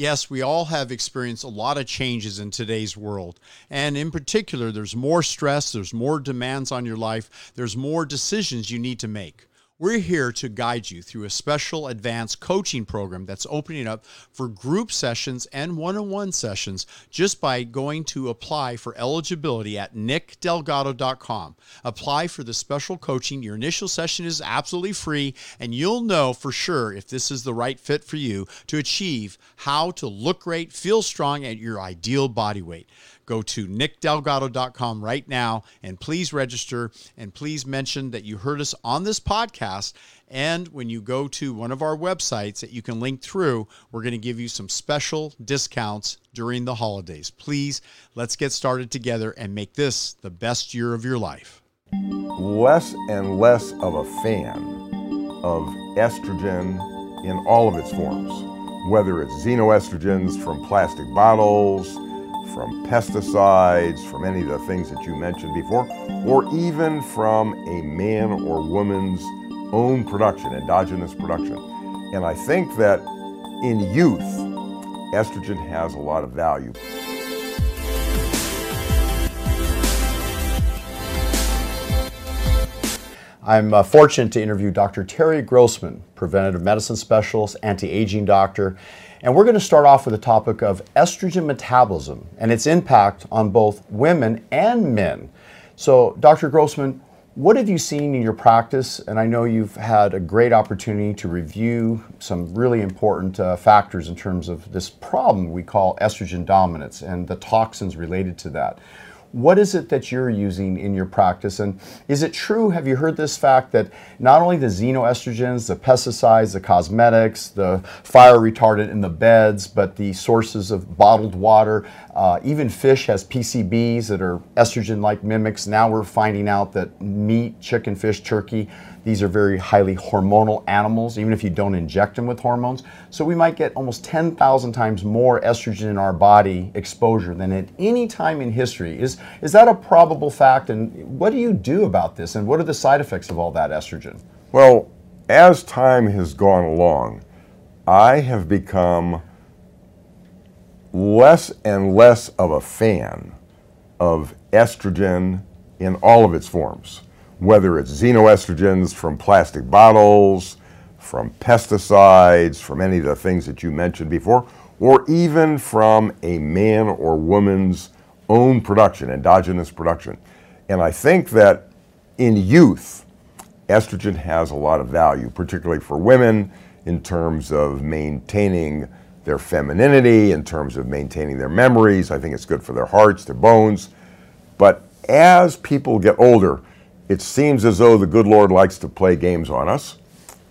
Yes, we all have experienced a lot of changes in today's world. And in particular, there's more stress, there's more demands on your life, there's more decisions you need to make. We're here to guide you through a special advanced coaching program that's opening up for group sessions and one on one sessions just by going to apply for eligibility at nickdelgado.com. Apply for the special coaching. Your initial session is absolutely free, and you'll know for sure if this is the right fit for you to achieve how to look great, feel strong at your ideal body weight go to nickdelgado.com right now and please register and please mention that you heard us on this podcast. And when you go to one of our websites that you can link through, we're going to give you some special discounts during the holidays. Please, let's get started together and make this the best year of your life. Less and less of a fan of estrogen in all of its forms, whether it's xenoestrogens from plastic bottles from pesticides, from any of the things that you mentioned before, or even from a man or woman's own production, endogenous production. And I think that in youth, estrogen has a lot of value. I'm uh, fortunate to interview Dr. Terry Grossman, preventative medicine specialist, anti aging doctor, and we're going to start off with the topic of estrogen metabolism and its impact on both women and men. So, Dr. Grossman, what have you seen in your practice? And I know you've had a great opportunity to review some really important uh, factors in terms of this problem we call estrogen dominance and the toxins related to that. What is it that you're using in your practice? And is it true, have you heard this fact, that not only the xenoestrogens, the pesticides, the cosmetics, the fire retardant in the beds, but the sources of bottled water, uh, even fish has PCBs that are estrogen like mimics. Now we're finding out that meat, chicken, fish, turkey, these are very highly hormonal animals, even if you don't inject them with hormones. So we might get almost 10,000 times more estrogen in our body exposure than at any time in history. Is, is that a probable fact? And what do you do about this? And what are the side effects of all that estrogen? Well, as time has gone along, I have become less and less of a fan of estrogen in all of its forms whether it's xenoestrogens from plastic bottles, from pesticides, from any of the things that you mentioned before, or even from a man or woman's own production, endogenous production. And I think that in youth, estrogen has a lot of value, particularly for women in terms of maintaining their femininity, in terms of maintaining their memories. I think it's good for their hearts, their bones. But as people get older, it seems as though the good Lord likes to play games on us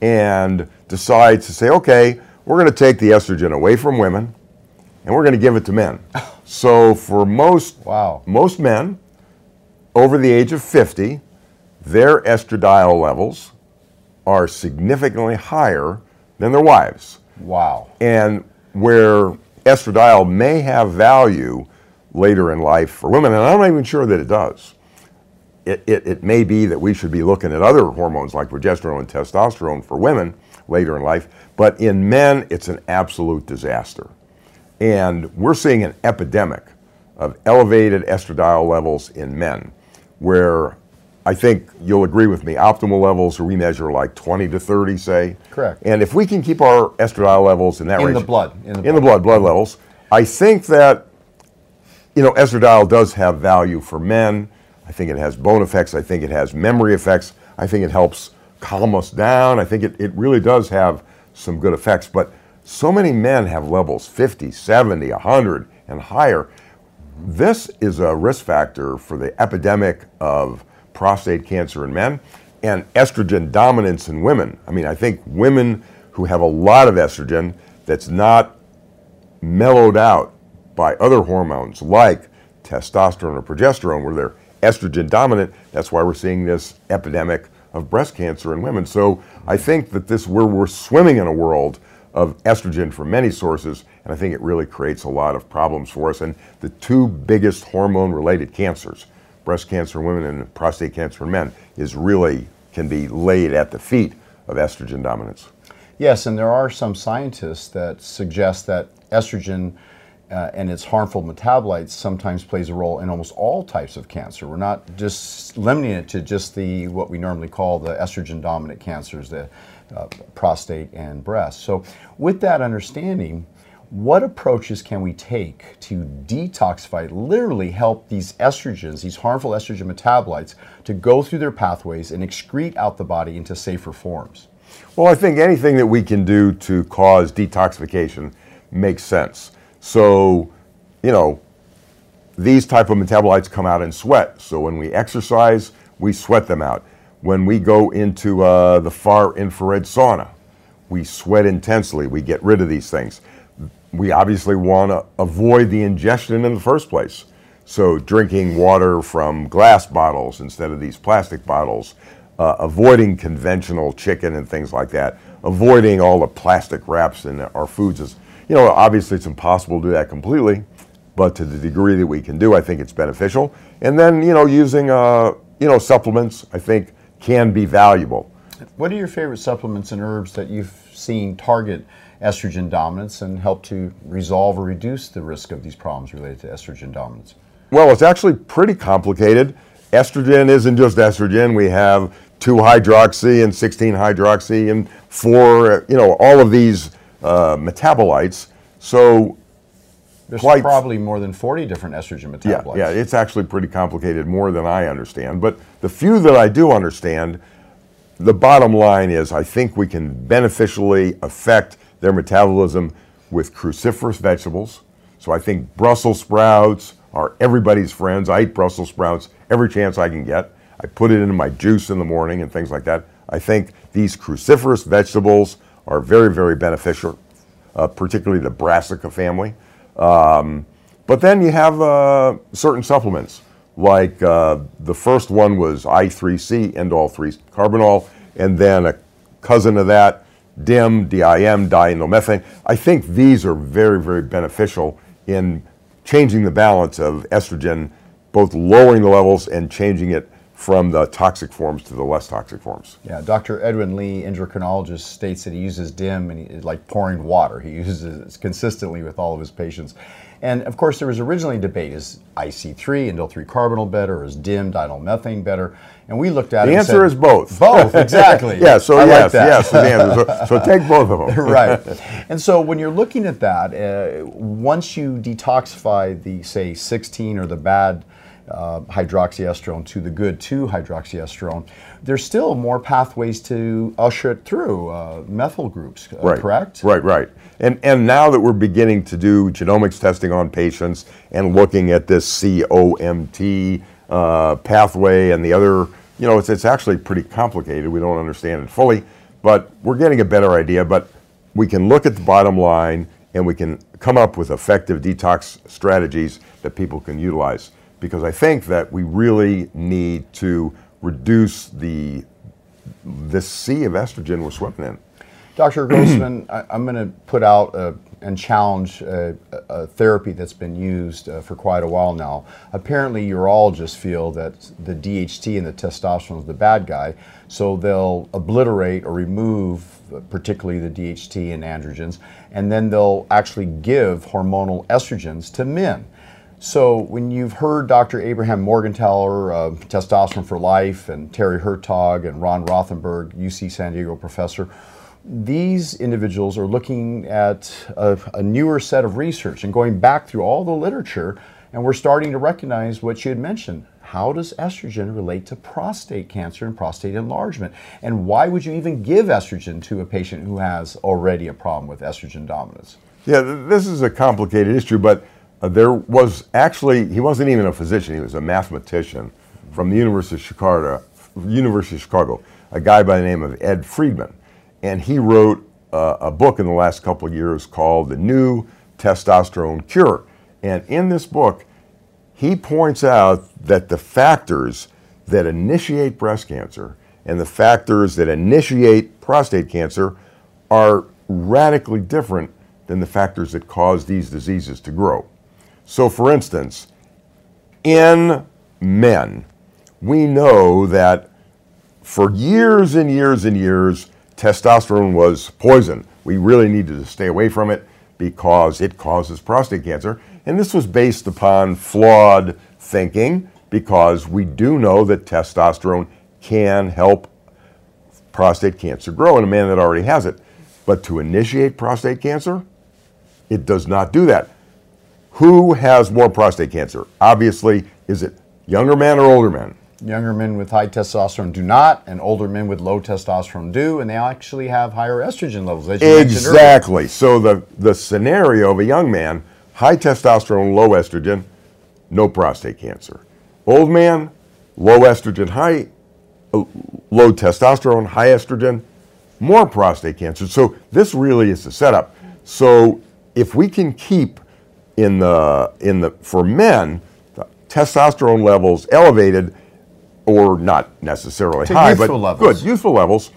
and decides to say, okay, we're going to take the estrogen away from women and we're going to give it to men. so for most wow. most men over the age of 50, their estradiol levels are significantly higher than their wives. Wow. And where estradiol may have value later in life for women, and I'm not even sure that it does it, it, it, may be that we should be looking at other hormones like progesterone and testosterone for women later in life, but in men, it's an absolute disaster. And we're seeing an epidemic of elevated estradiol levels in men, where I think you'll agree with me, optimal levels we measure like 20 to 30, say. Correct. And if we can keep our estradiol levels in that in range. The blood, in the blood. In the blood, blood levels. I think that, you know, estradiol does have value for men I think it has bone effects. I think it has memory effects. I think it helps calm us down. I think it, it really does have some good effects. But so many men have levels 50, 70, 100, and higher. This is a risk factor for the epidemic of prostate cancer in men and estrogen dominance in women. I mean, I think women who have a lot of estrogen that's not mellowed out by other hormones like testosterone or progesterone, where they're estrogen dominant. That's why we're seeing this epidemic of breast cancer in women. So I think that this we're, we're swimming in a world of estrogen from many sources, and I think it really creates a lot of problems for us. And the two biggest hormone related cancers, breast cancer in women and prostate cancer in men, is really can be laid at the feet of estrogen dominance. Yes, and there are some scientists that suggest that estrogen uh, and its harmful metabolites sometimes plays a role in almost all types of cancer. We're not just limiting it to just the what we normally call the estrogen dominant cancers, the uh, prostate and breast. So, with that understanding, what approaches can we take to detoxify, literally help these estrogens, these harmful estrogen metabolites, to go through their pathways and excrete out the body into safer forms? Well, I think anything that we can do to cause detoxification makes sense. So, you know, these type of metabolites come out in sweat. So when we exercise, we sweat them out. When we go into uh, the far infrared sauna, we sweat intensely. We get rid of these things. We obviously want to avoid the ingestion in the first place. So drinking water from glass bottles instead of these plastic bottles, uh, avoiding conventional chicken and things like that, avoiding all the plastic wraps in our foods is you know, obviously it's impossible to do that completely, but to the degree that we can do, I think it's beneficial. And then, you know, using, uh, you know, supplements, I think can be valuable. What are your favorite supplements and herbs that you've seen target estrogen dominance and help to resolve or reduce the risk of these problems related to estrogen dominance? Well, it's actually pretty complicated. Estrogen isn't just estrogen. We have 2 hydroxy and 16 hydroxy and 4, you know, all of these uh, metabolites. So there's quite, probably more than 40 different estrogen metabolites. Yeah, yeah, it's actually pretty complicated, more than I understand. But the few that I do understand, the bottom line is I think we can beneficially affect their metabolism with cruciferous vegetables. So I think Brussels sprouts are everybody's friends. I eat Brussels sprouts every chance I can get. I put it in my juice in the morning and things like that. I think these cruciferous vegetables are very, very beneficial, uh, particularly the brassica family. Um, but then you have uh, certain supplements, like uh, the first one was I3C, indole 3 carbinol, and then a cousin of that, DIM, DIM, diindolylmethane. I think these are very, very beneficial in changing the balance of estrogen, both lowering the levels and changing it from the toxic forms to the less toxic forms. Yeah, Dr. Edwin Lee, endocrinologist, states that he uses DIM and he, like pouring water. He uses it consistently with all of his patients. And of course, there was originally debate: is IC3, indole 3 carbinol better, or is DIM, diindolylmethane better? And we looked at the it. The answer said, is both. Both, exactly. yeah. So I yes, like yes, the answer. So, so, take both of them. right. And so when you're looking at that, uh, once you detoxify the say 16 or the bad uh, hydroxyestrone to the good to hydroxyestrone, there's still more pathways to usher it through uh, methyl groups, uh, right. correct? Right, right. And, and now that we're beginning to do genomics testing on patients and looking at this COMT uh, pathway and the other, you know, it's, it's actually pretty complicated. We don't understand it fully, but we're getting a better idea. But we can look at the bottom line and we can come up with effective detox strategies that people can utilize because I think that we really need to reduce the this sea of estrogen we're swimming in. Dr. Grossman, I, am going to put out a, and challenge a, a, therapy that's been used uh, for quite a while now. Apparently, urologists feel that the DHT and the testosterone is the bad guy, so they'll obliterate or remove, uh, particularly the DHT and androgens, and then they'll actually give hormonal estrogens to men. So when you've heard Dr. Abraham Morgentaler uh, Testosterone for Life, and Terry Hertoghe and Ron Rothenberg, UC San Diego professor, these individuals are looking at a, a, newer set of research and going back through all the literature, and we're starting to recognize what you had mentioned. How does estrogen relate to prostate cancer and prostate enlargement? And why would you even give estrogen to a patient who has already a problem with estrogen dominance? Yeah, this is a complicated issue, but uh, there was actually, he wasn't even a physician, he was a mathematician from the University of Chicago, University of Chicago, a guy by the name of Ed Friedman. And he wrote uh, a book in the last couple of years called The New Testosterone Cure. And in this book, he points out that the factors that initiate breast cancer and the factors that initiate prostate cancer are radically different than the factors that cause these diseases to grow. So, for instance, in men, we know that for years and years and years, testosterone was poison. We really needed to stay away from it because it causes prostate cancer. And this was based upon flawed thinking because we do know that testosterone can help prostate cancer grow in a man that already has it. But to initiate prostate cancer, it does not do that. Who has more prostate cancer? Obviously, is it younger men or older men? Younger men with high testosterone do not, and older men with low testosterone do, and they actually have higher estrogen levels. Exactly. So the, the scenario of a young man, high testosterone, low estrogen, no prostate cancer. Old man, low estrogen, high uh, low testosterone, high estrogen, more prostate cancer. So this really is the setup. So if we can keep in the in the for men the testosterone levels elevated or not necessarily to high, but levels. good youthful levels,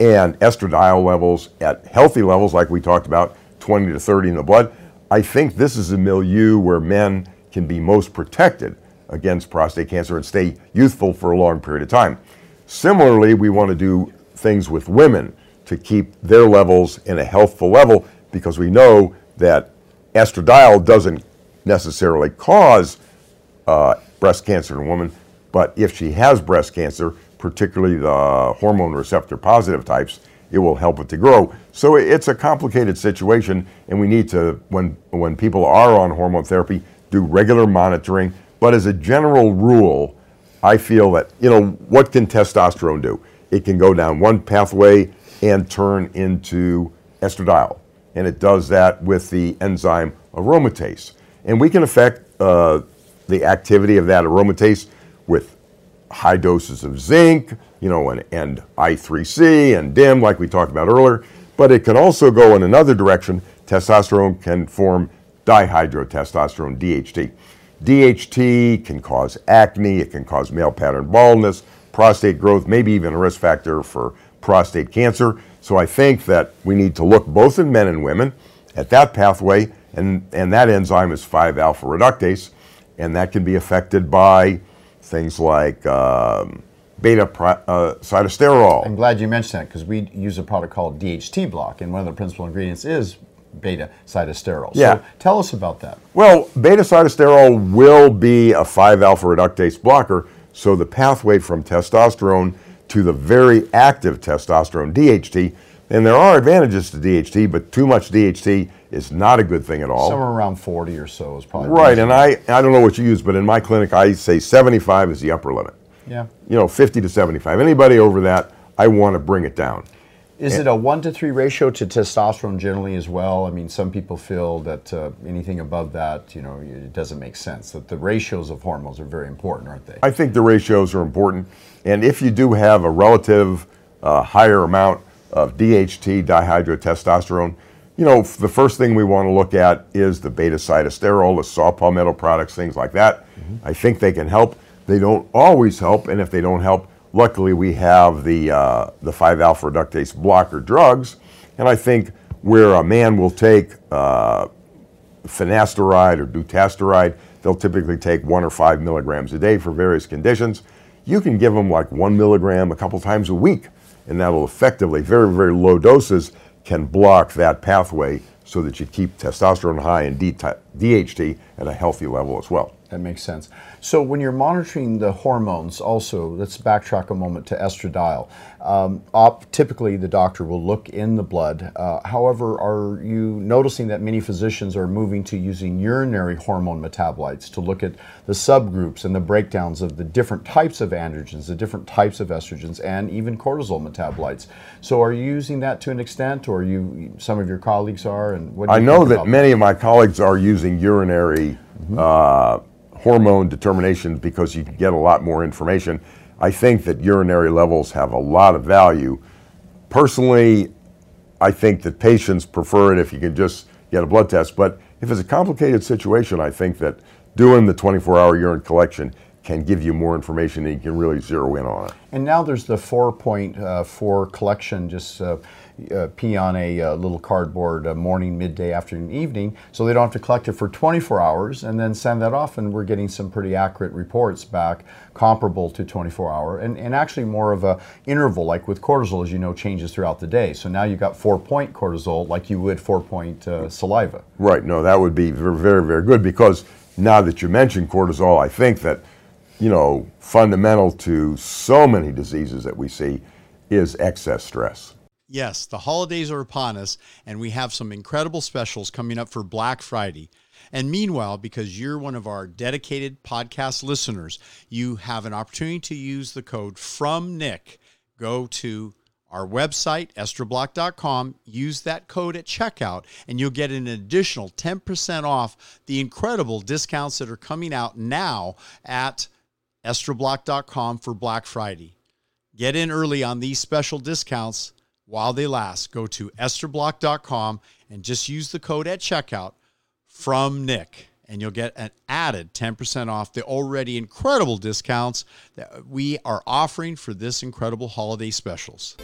and estradiol levels at healthy levels, like we talked about, 20 to 30 in the blood. I think this is a milieu where men can be most protected against prostate cancer and stay youthful for a long period of time. Similarly, we want to do things with women to keep their levels in a healthful level because we know that estradiol doesn't necessarily cause uh, breast cancer in a woman, but if she has breast cancer, particularly the hormone receptor positive types, it will help it to grow. So it's a complicated situation, and we need to, when, when people are on hormone therapy, do regular monitoring. But as a general rule, I feel that, you know, what can testosterone do? It can go down one pathway and turn into estradiol. And it does that with the enzyme aromatase. And we can affect uh, the activity of that aromatase with high doses of zinc, you know, and, and I3C and DIM, like we talked about earlier. But it can also go in another direction. Testosterone can form dihydrotestosterone, DHT. DHT can cause acne, it can cause male pattern baldness, prostate growth, maybe even a risk factor for prostate cancer. So I think that we need to look both in men and women at that pathway, and, and that enzyme is 5 alpha reductase, and that can be affected by things like um, beta uh, sitosterol. I'm glad you mentioned that because we use a product called DHT block, and one of the principal ingredients is beta sitosterol. Yeah. So tell us about that. Well, beta sitosterol will be a 5 alpha reductase blocker, so the pathway from testosterone to the very active testosterone, DHT, and there are advantages to DHT, but too much DHT is not a good thing at all. Somewhere around 40 or so is probably right. And I, I don't know what you use, but in my clinic, I say 75 is the upper limit. Yeah. You know, 50 to 75. Anybody over that, I want to bring it down. Is it a one to three ratio to testosterone generally as well? I mean, some people feel that uh, anything above that, you know, it doesn't make sense. That the ratios of hormones are very important, aren't they? I think the ratios are important, and if you do have a relative uh, higher amount of DHT, dihydrotestosterone, you know, the first thing we want to look at is the beta sitosterol, the saw palmetto products, things like that. Mm-hmm. I think they can help. They don't always help, and if they don't help, luckily we have the uh, the 5 alpha reductase blocker drugs, and I think where a man will take uh, finasteride or dutasteride, they'll typically take one or five milligrams a day for various conditions. You can give them like one milligram a couple times a week, and that'll effectively, very, very low doses, can block that pathway so that you keep testosterone high and DHT at a healthy level as well. That makes sense. So when you're monitoring the hormones, also let's backtrack a moment to estradiol. Um, op, typically, the doctor will look in the blood. Uh, however, are you noticing that many physicians are moving to using urinary hormone metabolites to look at the subgroups and the breakdowns of the different types of androgens, the different types of estrogens, and even cortisol metabolites? So, are you using that to an extent, or you some of your colleagues are? And what I know that many that? of my colleagues are using urinary. Mm-hmm. Uh, hormone determination because you get a lot more information. I think that urinary levels have a lot of value. Personally, I think that patients prefer it if you can just get a blood test. But if it's a complicated situation, I think that doing the 24 hour urine collection can give you more information and you can really zero in on it. And now there's the 4.4 uh, collection. Just uh, uh, pee on a uh, little cardboard uh, morning, midday, afternoon, evening, so they don't have to collect it for 24 hours and then send that off. And we're getting some pretty accurate reports back, comparable to 24 hour, and, and actually more of a interval, like with cortisol, as you know, changes throughout the day. So now you've got four point cortisol, like you would four point uh, saliva. Right. No, that would be very, very, very good because now that you mentioned cortisol, I think that you know fundamental to so many diseases that we see is excess stress. Yes, the holidays are upon us, and we have some incredible specials coming up for Black Friday. And meanwhile, because you're one of our dedicated podcast listeners, you have an opportunity to use the code from Nick. Go to our website, estrablock.com, use that code at checkout, and you'll get an additional 10% off the incredible discounts that are coming out now at estrablock.com for Black Friday. Get in early on these special discounts while they last. Go to estrablock.com and just use the code at checkout from Nick, and you'll get an added 10% off the already incredible discounts that we are offering for this incredible holiday specials.